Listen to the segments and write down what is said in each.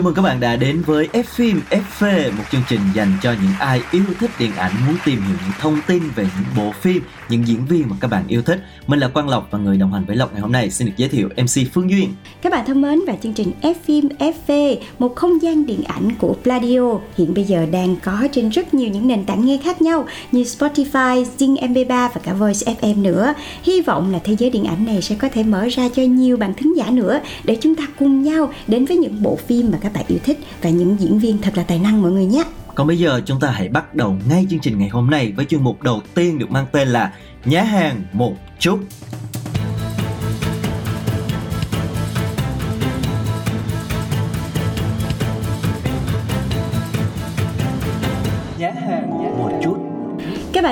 Chào mừng các bạn đã đến với F phim FV, một chương trình dành cho những ai yêu thích điện ảnh muốn tìm hiểu những thông tin về những bộ phim, những diễn viên mà các bạn yêu thích. Mình là Quang Lộc và người đồng hành với Lộc ngày hôm nay xin được giới thiệu MC Phương Duyên. Các bạn thân mến và chương trình F phim FV, một không gian điện ảnh của Pladio hiện bây giờ đang có trên rất nhiều những nền tảng nghe khác nhau như Spotify, Zing MP3 và cả Voice FM nữa. Hy vọng là thế giới điện ảnh này sẽ có thể mở ra cho nhiều bạn thính giả nữa để chúng ta cùng nhau đến với những bộ phim mà các bạn yêu thích và những diễn viên thật là tài năng mọi người nhé. Còn bây giờ chúng ta hãy bắt đầu ngay chương trình ngày hôm nay với chuyên mục đầu tiên được mang tên là Nhá hàng một chút.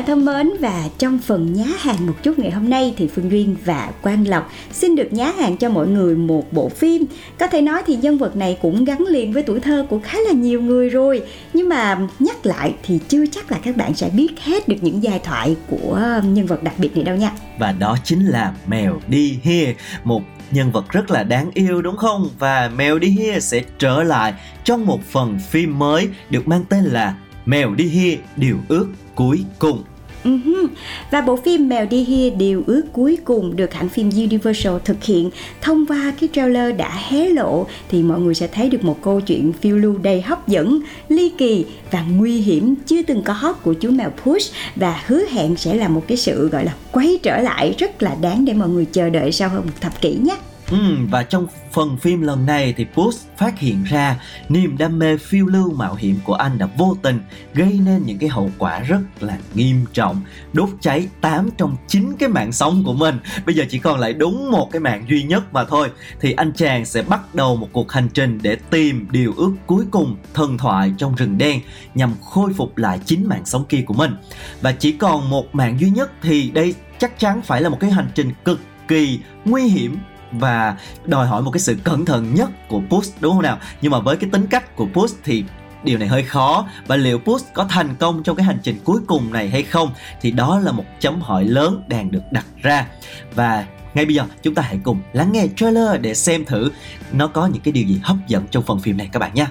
Thân mến, và trong phần nhá hàng một chút ngày hôm nay thì Phương Duyên và Quang Lộc xin được nhá hàng cho mọi người một bộ phim. Có thể nói thì nhân vật này cũng gắn liền với tuổi thơ của khá là nhiều người rồi. Nhưng mà nhắc lại thì chưa chắc là các bạn sẽ biết hết được những giai thoại của nhân vật đặc biệt này đâu nha. và đó chính là mèo đi here một nhân vật rất là đáng yêu, đúng không và mèo đi here sẽ trở lại trong một phần phim mới được mang tên là mèo đi here điều ước cuối cùng Uh-huh. Và bộ phim Mèo đi hia điều ước cuối cùng được hãng phim Universal thực hiện thông qua cái trailer đã hé lộ thì mọi người sẽ thấy được một câu chuyện phiêu lưu đầy hấp dẫn, ly kỳ và nguy hiểm chưa từng có của chú mèo Push và hứa hẹn sẽ là một cái sự gọi là quay trở lại rất là đáng để mọi người chờ đợi sau hơn một thập kỷ nhé. Ừ, và trong phần phim lần này thì Bush phát hiện ra niềm đam mê phiêu lưu mạo hiểm của anh đã vô tình gây nên những cái hậu quả rất là nghiêm trọng đốt cháy 8 trong 9 cái mạng sống của mình. Bây giờ chỉ còn lại đúng một cái mạng duy nhất mà thôi thì anh chàng sẽ bắt đầu một cuộc hành trình để tìm điều ước cuối cùng thần thoại trong rừng đen nhằm khôi phục lại chính mạng sống kia của mình. Và chỉ còn một mạng duy nhất thì đây chắc chắn phải là một cái hành trình cực kỳ nguy hiểm và đòi hỏi một cái sự cẩn thận nhất của Puss đúng không nào? Nhưng mà với cái tính cách của Puss thì điều này hơi khó và liệu Puss có thành công trong cái hành trình cuối cùng này hay không thì đó là một chấm hỏi lớn đang được đặt ra và ngay bây giờ chúng ta hãy cùng lắng nghe trailer để xem thử nó có những cái điều gì hấp dẫn trong phần phim này các bạn nhé.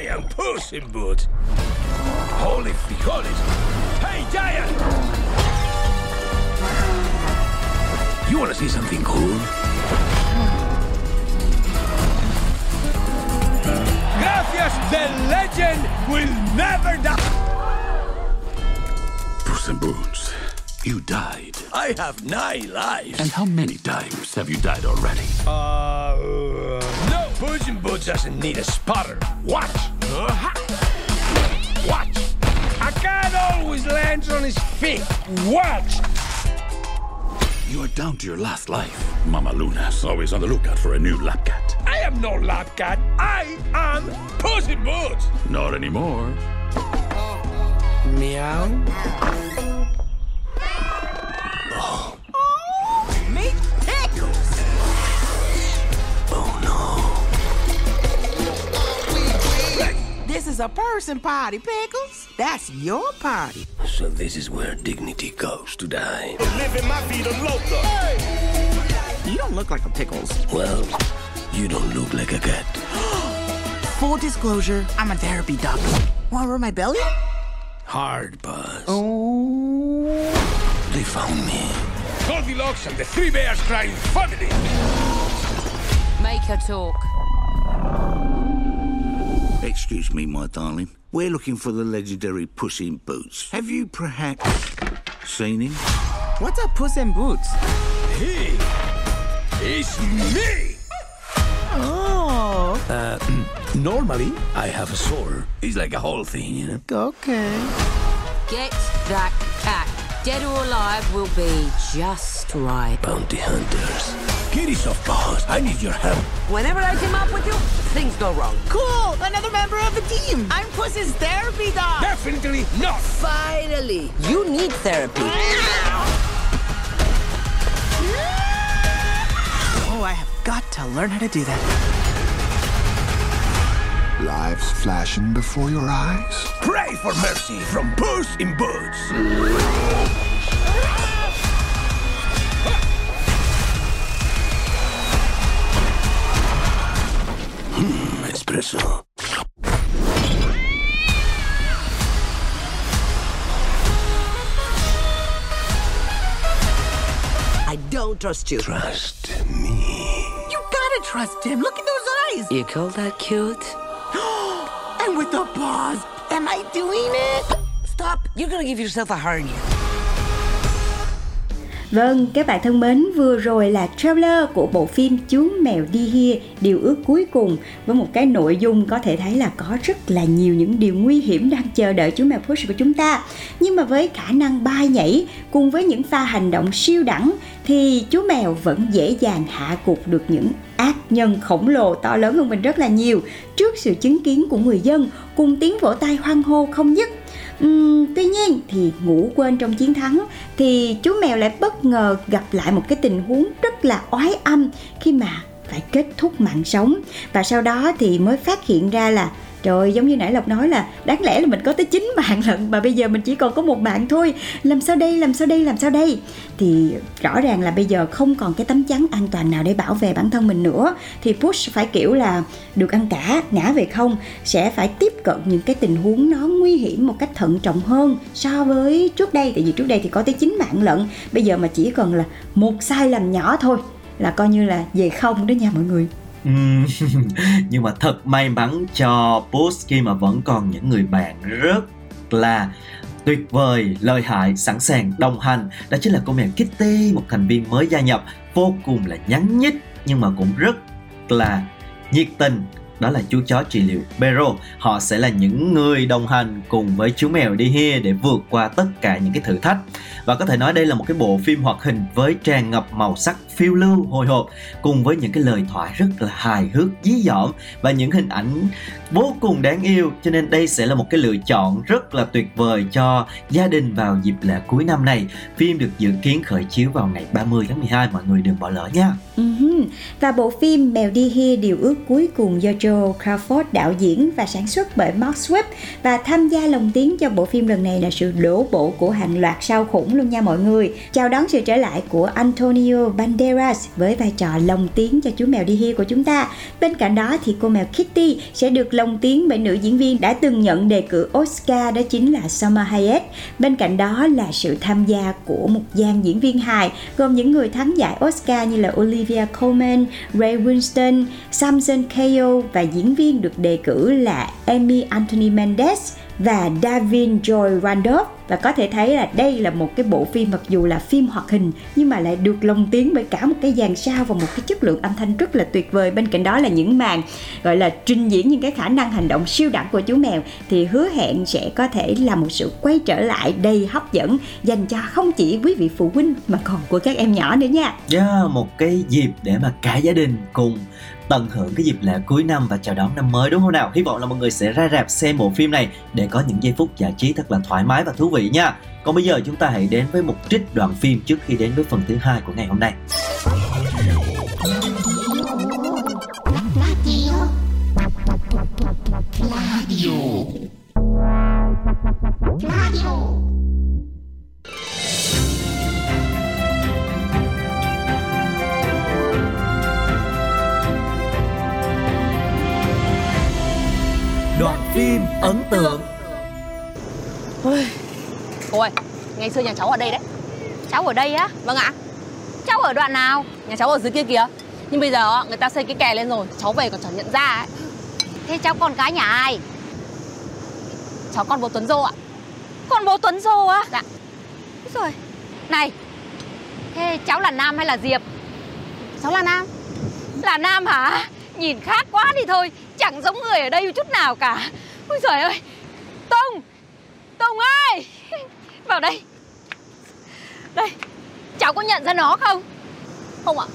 I am Puss in Boots. Holy frijoles. Hey, Giant! You want to see something cool? Gracias, the legend will never die. Puss in Boots, you died. I have nine lives. And how many times have you died already? Uh, no, Puss in Boots doesn't need a spotter. Watch. Uh-huh. Watch. A cat always lands on his feet. Watch. You are down to your last life. Mama Luna's always on the lookout for a new lap cat. I am no lap cat. I am Puss in Boots. Not anymore. Meow. This is a person party, Pickles. That's your party. So this is where dignity goes to die. Living my vida loca. You don't look like a Pickles. Well, you don't look like a cat. Full disclosure, I'm a therapy doctor. Want to rub my belly? Hard buzz. Oh. They found me. Goldilocks and the Three Bears Crying family. Make her talk Excuse me, my darling. We're looking for the legendary Puss in Boots. Have you perhaps seen him? What's a Puss in Boots? He is me. Oh. Uh, normally I have a sword. It's like a whole thing, you know. Okay. Get that cat Dead or alive will be just right. Bounty hunters. Kitty soft paws, I need your help. Whenever I team up with you, things go wrong. Cool! Another member of the team. I'm Puss's therapy dog. Definitely not. Finally, you need therapy. Oh, I have got to learn how to do that. Lives flashing before your eyes. Pray for mercy from Puss in Boots. Espresso. I don't trust you. Trust me. You gotta trust him. Look at those eyes. You call that cute? And with the paws. Am I doing it? Stop. You're gonna give yourself a hernia. Vâng, các bạn thân mến, vừa rồi là trailer của bộ phim Chú mèo đi hia điều ước cuối cùng với một cái nội dung có thể thấy là có rất là nhiều những điều nguy hiểm đang chờ đợi chú mèo Push của chúng ta. Nhưng mà với khả năng bay nhảy cùng với những pha hành động siêu đẳng thì chú mèo vẫn dễ dàng hạ gục được những ác nhân khổng lồ to lớn hơn mình rất là nhiều trước sự chứng kiến của người dân cùng tiếng vỗ tay hoan hô không dứt Uhm, tuy nhiên thì ngủ quên trong chiến thắng thì chú mèo lại bất ngờ gặp lại một cái tình huống rất là oái âm khi mà phải kết thúc mạng sống. Và sau đó thì mới phát hiện ra là Trời giống như nãy Lộc nói là đáng lẽ là mình có tới 9 bạn lận mà bây giờ mình chỉ còn có một bạn thôi. Làm sao đây, làm sao đây, làm sao đây? Thì rõ ràng là bây giờ không còn cái tấm chắn an toàn nào để bảo vệ bản thân mình nữa thì Push phải kiểu là được ăn cả, ngã về không sẽ phải tiếp cận những cái tình huống nó nguy hiểm một cách thận trọng hơn so với trước đây tại vì trước đây thì có tới 9 bạn lận, bây giờ mà chỉ cần là một sai lầm nhỏ thôi là coi như là về không đó nha mọi người. Nhưng mà thật may mắn cho Puss khi mà vẫn còn những người bạn rất là tuyệt vời, lợi hại, sẵn sàng đồng hành. Đó chính là cô mèo Kitty, một thành viên mới gia nhập vô cùng là nhắn nhít nhưng mà cũng rất là nhiệt tình đó là chú chó trị liệu Bero. Họ sẽ là những người đồng hành cùng với chú mèo đi hia để vượt qua tất cả những cái thử thách. Và có thể nói đây là một cái bộ phim hoạt hình với tràn ngập màu sắc phiêu lưu, hồi hộp, cùng với những cái lời thoại rất là hài hước, dí dỏm và những hình ảnh vô cùng đáng yêu. Cho nên đây sẽ là một cái lựa chọn rất là tuyệt vời cho gia đình vào dịp lễ cuối năm này. Phim được dự kiến khởi chiếu vào ngày 30 tháng 12 mọi người đừng bỏ lỡ nha. Uh-huh. Và bộ phim Mèo đi hia điều ước cuối cùng do Joe Crawford đạo diễn và sản xuất bởi Mark Swift và tham gia lồng tiếng cho bộ phim lần này là sự đổ bộ của hàng loạt sao khủng luôn nha mọi người. Chào đón sự trở lại của Antonio Banderas với vai trò lồng tiếng cho chú mèo đi hia của chúng ta. Bên cạnh đó thì cô mèo Kitty sẽ được lồng tiếng bởi nữ diễn viên đã từng nhận đề cử Oscar đó chính là Salma Hayek. Bên cạnh đó là sự tham gia của một dàn diễn viên hài gồm những người thắng giải Oscar như là Olivia Colman, Ray Winston, Samson Kayo và diễn viên được đề cử là Amy Anthony Mendes và Davin Joy Randolph. Và có thể thấy là đây là một cái bộ phim mặc dù là phim hoạt hình nhưng mà lại được lồng tiếng bởi cả một cái dàn sao và một cái chất lượng âm thanh rất là tuyệt vời. Bên cạnh đó là những màn gọi là trình diễn những cái khả năng hành động siêu đẳng của chú mèo thì hứa hẹn sẽ có thể là một sự quay trở lại đầy hấp dẫn dành cho không chỉ quý vị phụ huynh mà còn của các em nhỏ nữa nha. Yeah, một cái dịp để mà cả gia đình cùng tận hưởng cái dịp lễ cuối năm và chào đón năm mới, đúng không nào? Hy vọng là mọi người sẽ ra rạp xem bộ phim này để có những giây phút giải trí thật là thoải mái và thú vị nha. Còn bây giờ chúng ta hãy đến với một trích đoạn phim trước khi đến với phần thứ hai của ngày hôm nay. Radio. Phim ấn tượng Cô ơi, ngày xưa nhà cháu ở đây đấy Cháu ở đây á? Vâng ạ Cháu ở đoạn nào? Nhà cháu ở dưới kia kìa Nhưng bây giờ người ta xây cái kè lên rồi Cháu về còn chẳng nhận ra ấy Thế cháu con cái nhà ai? Cháu con bố Tuấn Dô ạ Con bố Tuấn Dô á? Dạ Rồi Này Thế cháu là Nam hay là Diệp? Cháu là Nam Là Nam hả? Nhìn khác quá đi thôi Chẳng giống người ở đây chút nào cả Ôi trời ơi! Tùng Tùng ơi! Vào đây! Đây! Cháu có nhận ra nó không? Không ạ.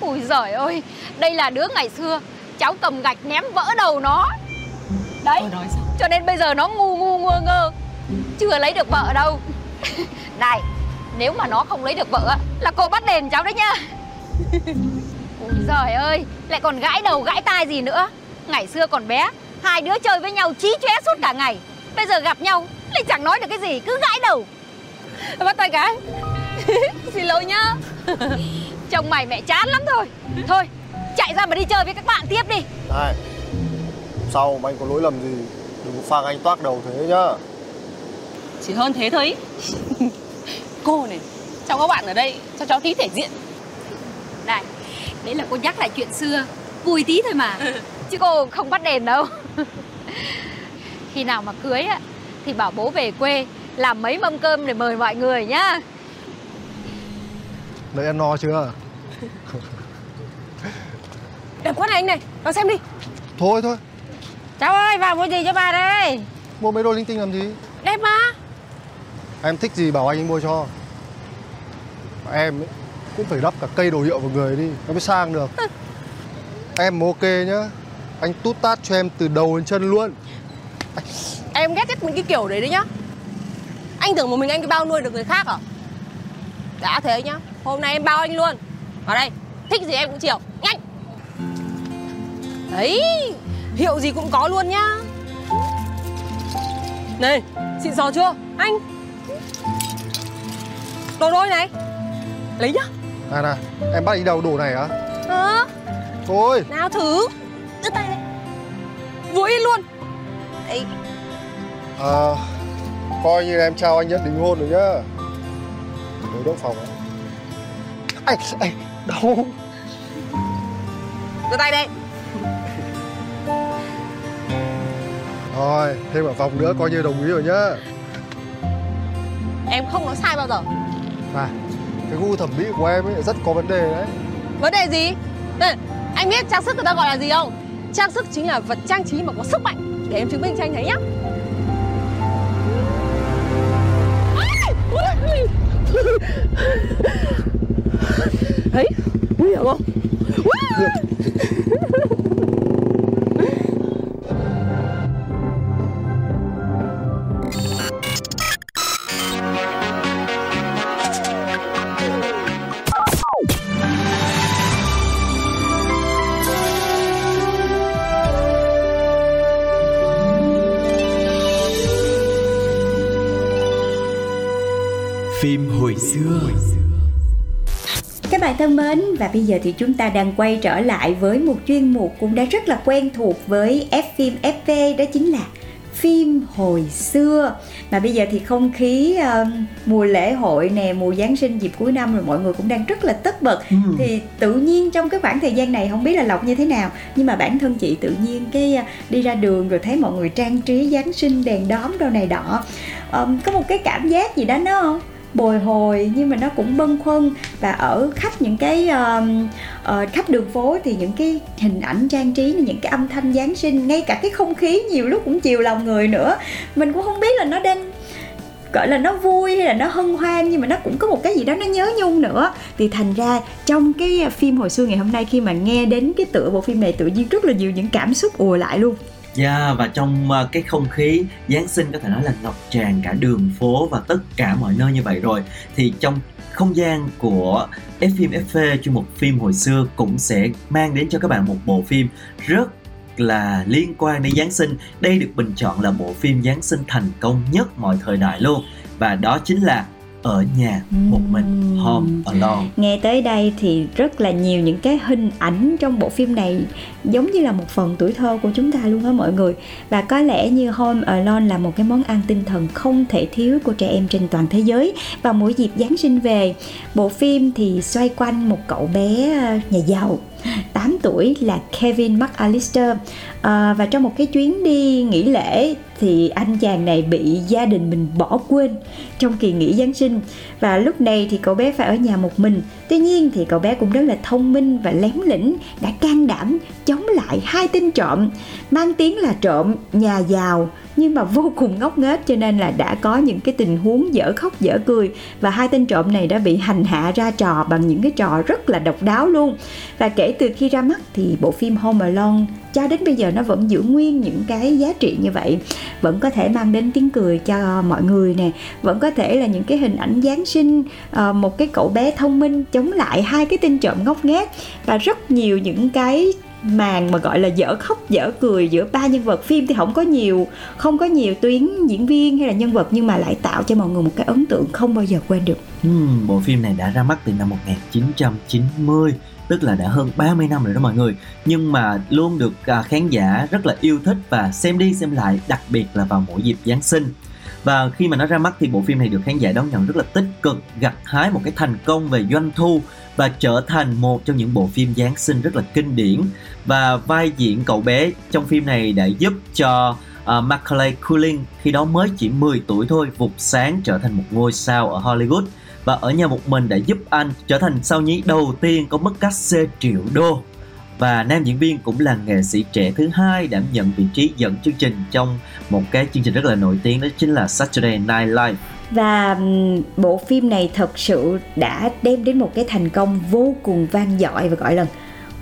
Ui giời ơi! Đây là đứa ngày xưa. Cháu cầm gạch ném vỡ đầu nó. Đấy Cho nên bây giờ nó ngu ngu ngơ ngơ. Chưa lấy được vợ đâu. Này Nếu mà nó không lấy được vợ á, Là cô bắt đền cháu đấy nhá. Ui giời ơi! Lại còn gãi đầu gãi tai gì nữa. Ngày xưa còn bé Hai đứa chơi với nhau chí chóe suốt cả ngày. Bây giờ gặp nhau Lại chẳng nói được cái gì Cứ gãi đầu. Bắt tay cái Xin lỗi nhá. Chồng mày mẹ chán lắm rồi Thôi chạy ra mà đi chơi với các bạn tiếp đi. Này Sau mà anh có lỗi lầm gì? Đừng có phang anh toác đầu thế nhá. Chỉ hơn thế thôi. Cô này Cháu có bạn ở đây cho cháu tí thể diện. Này Đấy là cô nhắc lại chuyện xưa. Vui tí thôi mà. Chứ cô không bắt đền đâu Khi nào mà cưới á Thì bảo bố về quê Làm mấy mâm cơm để mời mọi người nhá. Nãy ăn no chưa? Đẹp quá này anh này Vào xem đi. Thôi thôi. Cháu ơi vào mua gì cho bà đây? Mua mấy đồ linh tinh làm gì? Đẹp mà. Em thích gì bảo anh anh mua cho. Mà Em ấy, cũng phải đắp cả cây đồ hiệu vào người đi Nó mới sang được. Em ok nhá Anh tút tát cho em từ đầu đến chân luôn. Em ghét nhất những cái kiểu đấy đấy nhá. Anh tưởng một mình anh cái bao nuôi được người khác à? Đã thế nhá Hôm nay em bao anh luôn. Vào đây Thích gì em cũng chiều Nhanh! Đấy Hiệu gì cũng có luôn nhá. Này Xịn sò chưa? Anh! Đồ đôi này Lấy nhá. Này này Em bắt đi đầu đồ này hả? Ờ Thôi. Nào thử Đưa tay đây Vui yên luôn. Đấy À Coi như em chào anh nhận đính hôn rồi nhá. Đối đỗ phòng ấy Ai, ai, đau Đưa tay đây Thôi, thêm ở phòng nữa coi như đồng ý rồi nhá. Em không nói sai bao giờ. Này, cái gu thẩm mỹ của em ấy rất có vấn đề đấy. Vấn đề gì? Này, anh biết trang sức người ta gọi là gì không? Trang sức chính là vật trang trí mà có sức mạnh. Để em chứng minh cho anh thấy nhá. Đấy, nguy hiểm không? Và bây giờ thì chúng ta đang quay trở lại với một chuyên mục cũng đã rất là quen thuộc với F phim FV đó chính là phim hồi xưa. Mà bây giờ thì không khí uh, mùa lễ hội nè mùa giáng sinh dịp cuối năm rồi mọi người cũng đang rất là tất bật. Ừ. thì tự nhiên trong cái khoảng thời gian này không biết là lộc như thế nào nhưng mà bản thân chị tự nhiên cái uh, đi ra đường rồi thấy mọi người trang trí giáng sinh đèn đóm đâu này đỏ. Ờm, có một cái cảm giác gì đó nó bồi hồi nhưng mà nó cũng bâng khuâng. Và ở khắp những cái um, uh, khắp đường phố thì những cái hình ảnh trang trí những cái âm thanh giáng sinh ngay cả cái không khí nhiều lúc cũng chiều lòng người nữa. Mình cũng không biết là nó đang gọi là nó vui hay là nó hân hoan nhưng mà nó cũng có một cái gì đó nó nhớ nhung nữa. Thì thành ra trong cái ờ, phim hồi xưa ngày hôm nay khi mà nghe đến cái tựa bộ phim này tự nhiên rất là nhiều những cảm xúc ùa lại luôn. Yeah, và trong uh, cái không khí Giáng sinh có thể nói là ngập tràn cả đường phố và tất cả mọi nơi như vậy rồi thì trong không gian của F phim FV chuyên mục phim hồi xưa cũng sẽ mang đến cho các bạn một bộ phim rất là liên quan đến Giáng sinh. Đây được bình chọn là bộ phim Giáng sinh thành công nhất mọi thời đại luôn và đó chính là ở nhà một mình Home Alone. nghe tới đây thì rất là nhiều những cái hình ảnh trong bộ phim này giống như là một phần tuổi thơ của chúng ta luôn á mọi người. Và có lẽ như Home Alone là một cái món ăn tinh thần không thể thiếu của trẻ em trên toàn thế giới. Và mỗi dịp Giáng sinh về bộ phim thì xoay quanh một cậu bé ờ, nhà giàu 8 tuổi là Kevin McAllister. À, và trong một cái chuyến đi nghỉ lễ thì anh chàng này bị gia đình mình bỏ quên trong kỳ nghỉ Giáng sinh. Và lúc này thì cậu bé phải ở nhà một mình tuy nhiên thì cậu bé cũng rất là thông minh và lém lĩnh đã can đảm chống lại hai tên trộm, mang tiếng là trộm, nhà giàu, nhưng mà vô cùng ngốc nghếch cho nên là đã có những cái tình huống dở khóc dở cười và hai tên trộm này đã bị hành hạ ra trò bằng những cái trò rất là độc đáo luôn. Và kể từ khi ra mắt thì bộ phim Home Alone cho đến bây giờ nó vẫn giữ nguyên những cái giá trị như vậy, vẫn có thể mang đến tiếng cười cho mọi người nè, vẫn có thể là những cái hình ảnh giáng sinh ờ, một cái cậu bé thông minh chống lại hai cái tên trộm ngốc nghếch và rất nhiều những cái màn mà gọi là dở khóc dở cười giữa ba nhân vật phim. Thì không có nhiều không có nhiều tuyến diễn viên hay là nhân vật nhưng mà lại tạo cho mọi người một cái ấn tượng không bao giờ quên được. Ừ, bộ phim này đã ra mắt từ năm 1990 tức là đã hơn 30 năm rồi đó mọi người. Nhưng mà luôn được à, khán giả rất là yêu thích và xem đi xem lại đặc biệt là vào mỗi dịp Giáng sinh và khi mà nó ra mắt thì bộ phim này được khán giả đón nhận rất là tích cực gặt hái một cái thành công về doanh thu và trở thành một trong những bộ phim Giáng sinh rất là kinh điển. Và vai diễn cậu bé trong phim này đã giúp cho uh, Macaulay Culkin khi đó mới chỉ 10 tuổi thôi vụt sáng trở thành một ngôi sao ở Hollywood. Và ở nhà một mình đã giúp anh trở thành sao nhí đầu tiên có mức cắt xê triệu đô và nam diễn viên cũng là nghệ sĩ trẻ thứ hai đảm nhận vị trí dẫn chương trình trong một cái chương trình rất là nổi tiếng, đó chính là Saturday Night Live. Và bộ phim này thật sự đã đem đến một cái thành công vô cùng vang dội và gọi là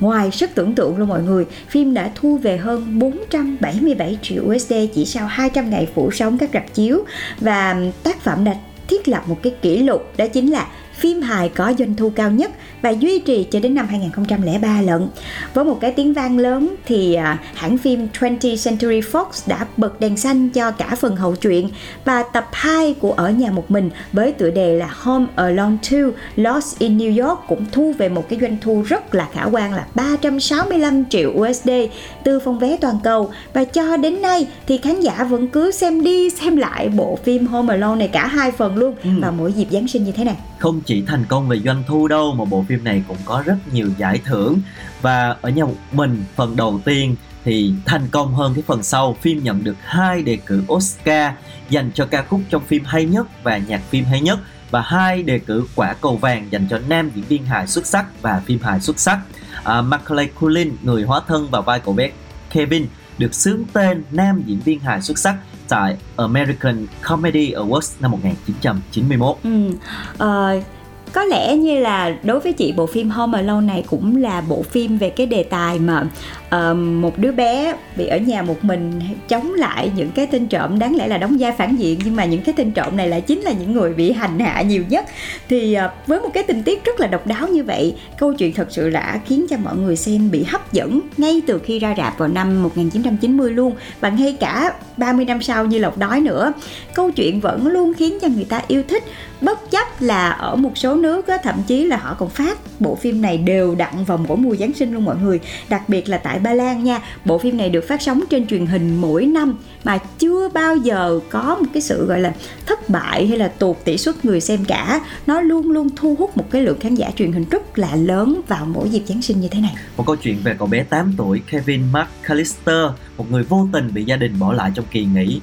ngoài sức tưởng tượng luôn mọi người. Phim đã thu về hơn 477 triệu USD chỉ sau 200 ngày phủ sóng các rạp chiếu. Và tác phẩm đã thiết lập một cái kỷ lục, đó chính là phim hài có doanh thu cao nhất và duy trì cho đến năm 2003 lận. Với một cái tiếng vang lớn thì à, hãng phim 20th Century Fox đã bật đèn xanh cho cả phần hậu truyện và tập 2 của Ở nhà một mình với tựa đề là Home Alone 2 Lost in New York cũng thu về một cái doanh thu rất là khả quan là 365 triệu USD từ phòng vé toàn cầu và cho đến nay thì khán giả vẫn cứ xem đi xem lại bộ phim Home Alone này cả hai phần luôn vào mỗi dịp Giáng sinh như thế này không chỉ thành công về doanh thu đâu mà bộ phim này cũng có rất nhiều giải thưởng và ở nhà mình phần đầu tiên thì thành công hơn cái phần sau phim nhận được hai đề cử Oscar dành cho ca khúc trong phim hay nhất và nhạc phim hay nhất và hai đề cử quả cầu vàng dành cho nam diễn viên hài xuất sắc và phim hài xuất sắc. À, Macaulay Culkin người hóa thân vào vai cậu bé Kevin được xướng tên nam diễn viên hài xuất sắc tại American Comedy Awards năm 1991. Ừ. Ờ, có lẽ như là đối với chị bộ phim Home Alone này cũng là bộ phim về cái đề tài mà Ờ, một đứa bé bị ở nhà một mình chống lại những cái tên trộm đáng lẽ là đóng vai phản diện nhưng mà những cái tên trộm này lại chính là những người bị hành hạ nhiều nhất. Thì ờ, với một cái tình tiết rất là độc đáo như vậy câu chuyện thật sự đã khiến cho mọi người xem bị hấp dẫn ngay từ khi ra rạp vào năm 1990 luôn và ngay cả 30 năm sau như Lộc đói nữa. Câu chuyện vẫn luôn khiến cho người ta yêu thích. Bất chấp là ở một số nước á, thậm chí là họ còn phát bộ phim này đều đặn vào mỗi mùa Giáng sinh luôn mọi người đặc biệt là tại Ba Lan nha. Bộ phim này được phát sóng trên truyền hình mỗi năm mà chưa bao giờ có một cái sự gọi là thất bại hay là tụt tỷ suất người xem cả. Nó luôn luôn thu hút một cái lượng khán giả truyền hình rất là lớn vào mỗi dịp Giáng sinh như thế này. Một câu chuyện về cậu bé 8 tuổi Kevin McAllister, một người vô tình bị gia đình bỏ lại trong kỳ nghỉ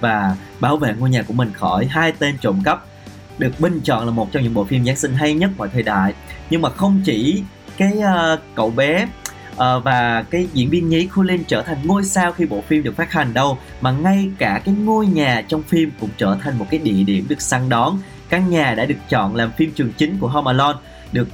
và bảo vệ ngôi nhà của mình khỏi hai tên trộm cắp. Được bình chọn là một trong những bộ phim Giáng sinh hay nhất mọi thời đại. Nhưng mà không chỉ cái uh, cậu bé Ờ, và cái diễn viên nhí Cullen trở thành ngôi sao khi bộ phim được phát hành đâu, mà ngay cả cái ngôi nhà trong phim cũng trở thành một cái địa điểm được săn đón. Căn nhà đã được chọn làm phim trường chính của Home Alone, được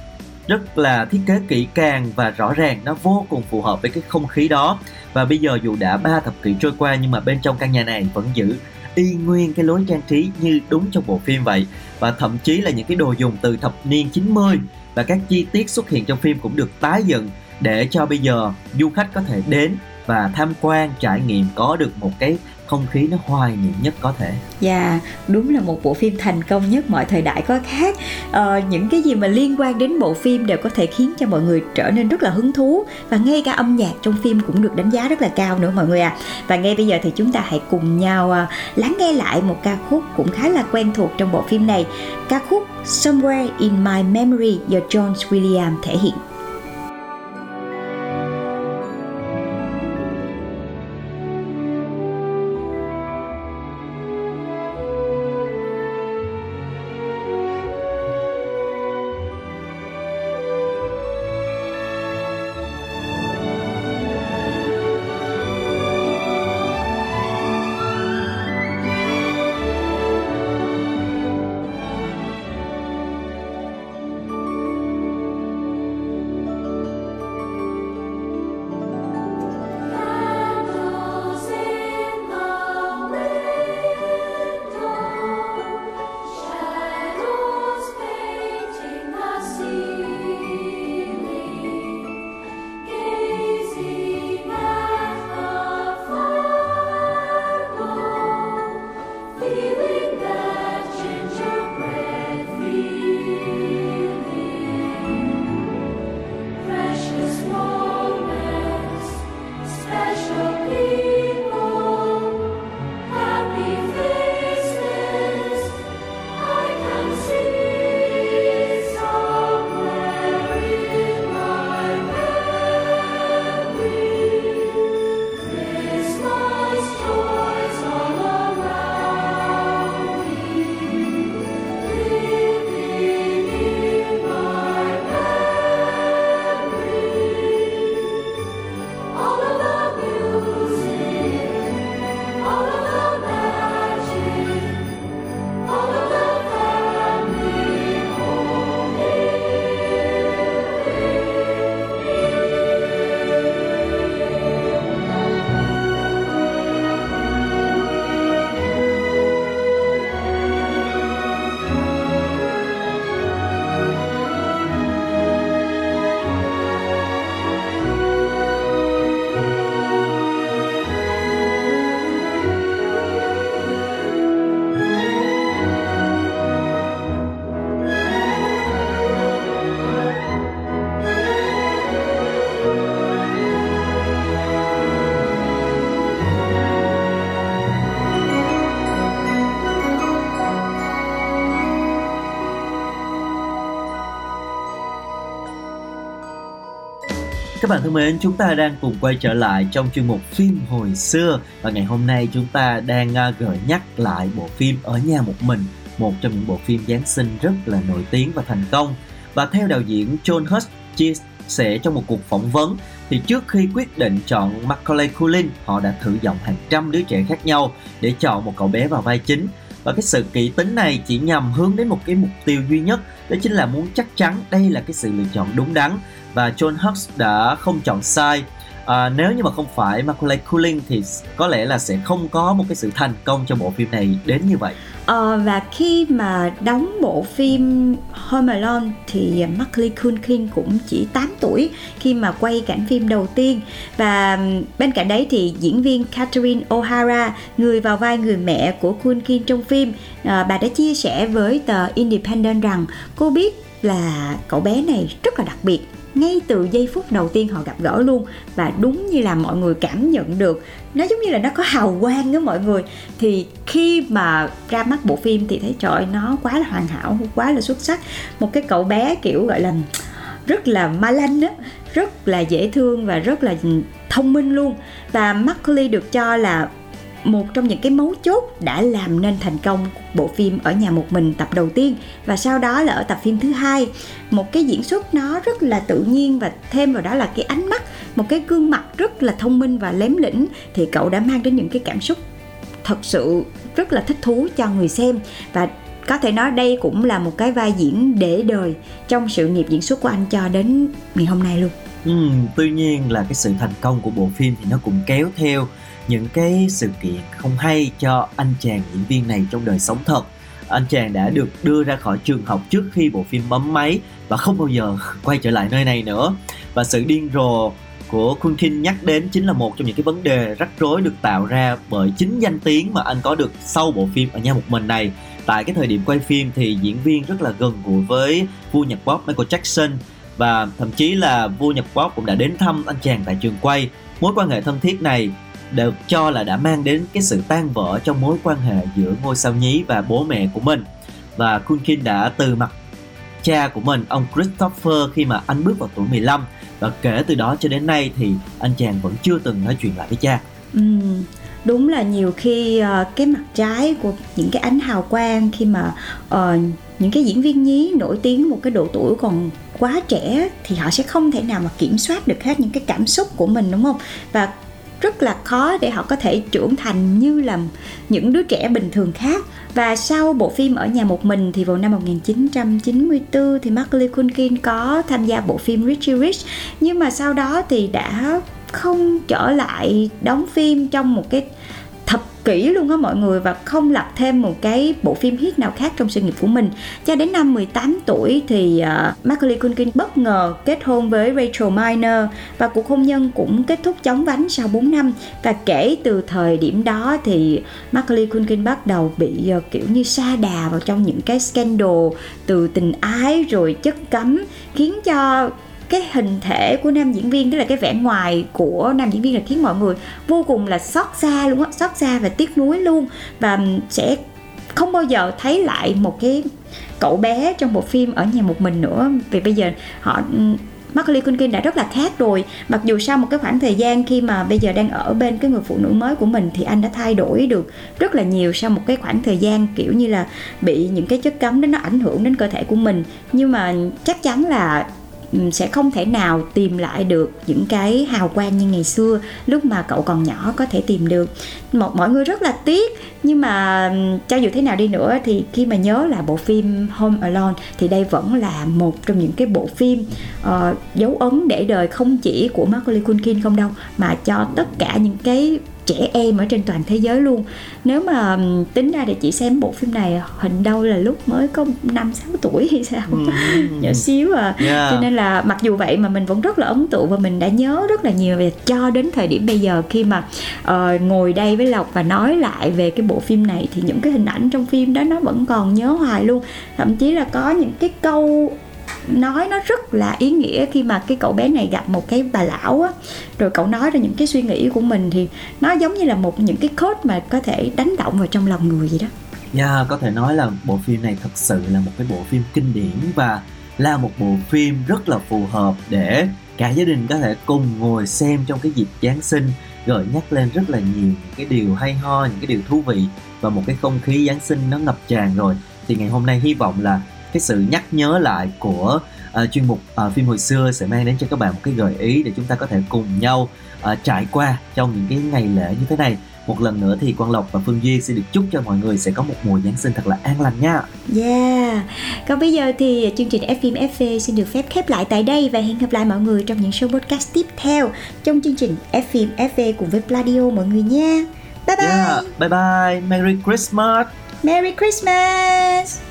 rất là thiết kế kỹ càng và rõ ràng, nó vô cùng phù hợp với cái không khí đó. Và bây giờ dù đã ba thập kỷ trôi qua nhưng mà bên trong căn nhà này vẫn giữ y nguyên cái lối trang trí như đúng trong bộ phim vậy. Và thậm chí là những cái đồ dùng từ thập niên 90 và các chi tiết xuất hiện trong phim cũng được tái dựng để cho bây giờ du khách có thể đến và tham quan trải nghiệm có được một cái không khí nó hoài niệm nhất có thể. Dạ, đúng là một bộ phim thành công nhất mọi thời đại có khác. Ờ, Những cái gì mà liên quan đến bộ phim đều có thể khiến cho mọi người trở nên rất là hứng thú Và ngay cả âm nhạc trong phim cũng được đánh giá rất là cao nữa mọi người à Và ngay bây giờ thì chúng ta hãy cùng nhau ờ, lắng nghe lại một ca khúc cũng khá là quen thuộc trong bộ phim này. Ca khúc Somewhere in My Memory do John Williams thể hiện. Các bạn thân mến, chúng ta đang cùng quay trở lại trong chuyên mục phim hồi xưa và ngày hôm nay chúng ta đang à, gợi nhắc lại bộ phim Ở nhà một mình, một trong những bộ phim Giáng sinh rất là nổi tiếng và thành công. Và theo đạo diễn John Hurt chia sẻ trong một cuộc phỏng vấn thì trước khi quyết định chọn Macaulay Culkin, họ đã thử giọng hàng trăm đứa trẻ khác nhau để chọn một cậu bé vào vai chính và cái sự kỹ tính này chỉ nhằm hướng đến một cái mục tiêu duy nhất, đó chính là muốn chắc chắn đây là cái sự lựa chọn đúng đắn. Và John Hughes đã không chọn sai à, nếu như mà không phải Macaulay Culkin thì có lẽ là sẽ không có một cái sự thành công cho bộ phim này đến như vậy. À, và khi mà đóng bộ phim Home Alone thì Macaulay Culkin cũng chỉ 8 tuổi khi mà quay cảnh phim đầu tiên. Và bên cạnh đấy thì diễn viên Catherine O'Hara người vào vai người mẹ của Culkin trong phim à, bà đã chia sẻ với tờ Independent rằng cô biết là cậu bé này rất là đặc biệt ngay từ giây phút đầu tiên họ gặp gỡ luôn và đúng như là mọi người cảm nhận được, nó giống như là nó có hào quang đó mọi người. Thì khi mà ra mắt bộ phim thì thấy trời, nó quá là hoàn hảo, quá là xuất sắc. Một cái cậu bé kiểu gọi là rất là ma lanh á, rất là dễ thương và rất là thông minh luôn. Và Macaulay được cho là một trong những cái mấu chốt đã làm nên thành công bộ phim ở nhà một mình tập đầu tiên. Và sau đó là ở tập phim thứ hai. Một cái diễn xuất nó rất là tự nhiên và thêm vào đó là cái ánh mắt một cái gương mặt rất là thông minh và lém lĩnh thì cậu đã mang đến những cái cảm xúc thật sự rất là thích thú cho người xem. Và có thể nói đây cũng là một cái vai diễn để đời trong sự nghiệp diễn xuất của anh cho đến ngày hôm nay luôn. Ừ, tuy nhiên là cái sự thành công của bộ phim thì nó cũng kéo theo những cái sự kiện không hay cho anh chàng diễn viên này trong đời sống thật. Anh chàng đã được đưa ra khỏi trường học trước khi bộ phim bấm máy và không bao giờ quay trở lại nơi này nữa. Và sự điên rồ của Kulkin nhắc đến chính là một trong những cái vấn đề rắc rối được tạo ra bởi chính danh tiếng mà anh có được sau bộ phim ở nhà một mình này. Tại cái thời điểm quay phim thì diễn viên rất là gần gũi với vua nhạc pop Michael Jackson và thậm chí là vua nhạc pop cũng đã đến thăm anh chàng tại trường quay. Mối quan hệ thân thiết này được cho là đã mang đến cái sự tan vỡ trong mối quan hệ giữa ngôi sao nhí và bố mẹ của mình. Và Kunkin đã từ mặt cha của mình ông Christopher khi mà anh bước vào tuổi 15 và kể từ đó cho đến nay thì anh chàng vẫn chưa từng nói chuyện lại với cha. Ừ, đúng là nhiều khi uh, cái mặt trái của những cái ánh hào quang khi mà uh, những cái diễn viên nhí nổi tiếng một cái độ tuổi còn quá trẻ thì họ sẽ không thể nào mà kiểm soát được hết những cái cảm xúc của mình đúng không? Và rất là khó để họ có thể trưởng thành như là những đứa trẻ bình thường khác. Và sau bộ phim ở nhà một mình thì vào năm 1994 thì Macaulay Culkin có tham gia bộ phim Richie Rich. Nhưng mà sau đó thì đã không trở lại đóng phim trong một cái kỹ luôn á mọi người và không lập thêm một cái bộ phim hit nào khác trong sự nghiệp của mình. Cho đến năm 18 tuổi thì uh, Macaulay Culkin bất ngờ kết hôn với Rachel Miner và cuộc hôn nhân cũng kết thúc chóng vánh sau 4 năm. Và kể từ thời điểm đó thì Macaulay Culkin bắt đầu bị uh, kiểu như sa đà vào trong những cái scandal từ tình ái rồi chất cấm khiến cho cái hình thể của nam diễn viên, tức là cái vẻ ngoài của nam diễn viên là khiến mọi người vô cùng là xót xa luôn á, xót xa và tiếc nuối luôn. Và sẽ không bao giờ thấy lại một cái cậu bé trong bộ phim ở nhà một mình nữa. Vì bây giờ họ Macaulay Culkin đã rất là khác rồi. Mặc dù sau một cái khoảng thời gian khi mà bây giờ đang ở bên cái người phụ nữ mới của mình, Thì anh đã thay đổi được rất là nhiều sau một cái khoảng thời gian, kiểu như là, Bị những cái chất cấm đó nó ảnh hưởng đến cơ thể của mình. Nhưng mà chắc chắn là Ừ, sẽ không thể nào tìm lại được những cái hào quang như ngày xưa lúc mà cậu còn nhỏ có thể tìm được. Một mọi người rất là tiếc nhưng mà ừ, cho dù thế nào đi nữa thì khi mà nhớ là bộ phim Home Alone thì đây vẫn là một trong những cái bộ phim uh, dấu ấn để đời không chỉ của Macaulay Culkin không đâu mà cho tất cả những cái trẻ em ở trên toàn thế giới luôn nếu mà tính ra thì chị xem bộ phim này hình đâu là lúc mới có năm sáu tuổi hay sao ừ. nhỏ xíu à yeah. cho nên là mặc dù vậy mà mình vẫn rất là ấn tượng và mình đã nhớ rất là nhiều về cho đến thời điểm bây giờ khi mà uh, ngồi đây với lộc và nói lại về cái bộ phim này thì những cái hình ảnh trong phim đó nó vẫn còn nhớ hoài luôn thậm chí là có những cái câu nói nó rất là ý nghĩa khi mà cái cậu bé này gặp một cái bà lão á rồi cậu nói ra những cái suy nghĩ của mình thì nó giống như là một những cái code mà có thể đánh động vào trong lòng người vậy đó. Yeah, có thể nói là bộ phim này thật sự là một cái bộ phim kinh điển và là một bộ phim rất là phù hợp để cả gia đình có thể cùng ngồi xem trong cái dịp Giáng sinh gợi nhắc lên rất là nhiều những cái điều hay ho, những cái điều thú vị và một cái không khí Giáng sinh nó ngập tràn rồi thì ngày hôm nay hy vọng là cái sự nhắc nhớ lại của uh, chuyên mục uh, phim hồi xưa sẽ mang đến cho các bạn một cái gợi ý để chúng ta có thể cùng nhau uh, trải qua trong những cái ngày lễ như thế này một lần nữa thì Quang Lộc và Phương Duy xin được chúc cho mọi người sẽ có một mùa Giáng sinh thật là an lành nha. Yeah. Còn bây giờ thì chương trình F FV xin được phép khép lại tại đây và hẹn gặp lại mọi người trong những show podcast tiếp theo trong chương trình F FV cùng với Pladio mọi người nha. Bye bye. Yeah. Bye bye. Merry Christmas. Merry Christmas.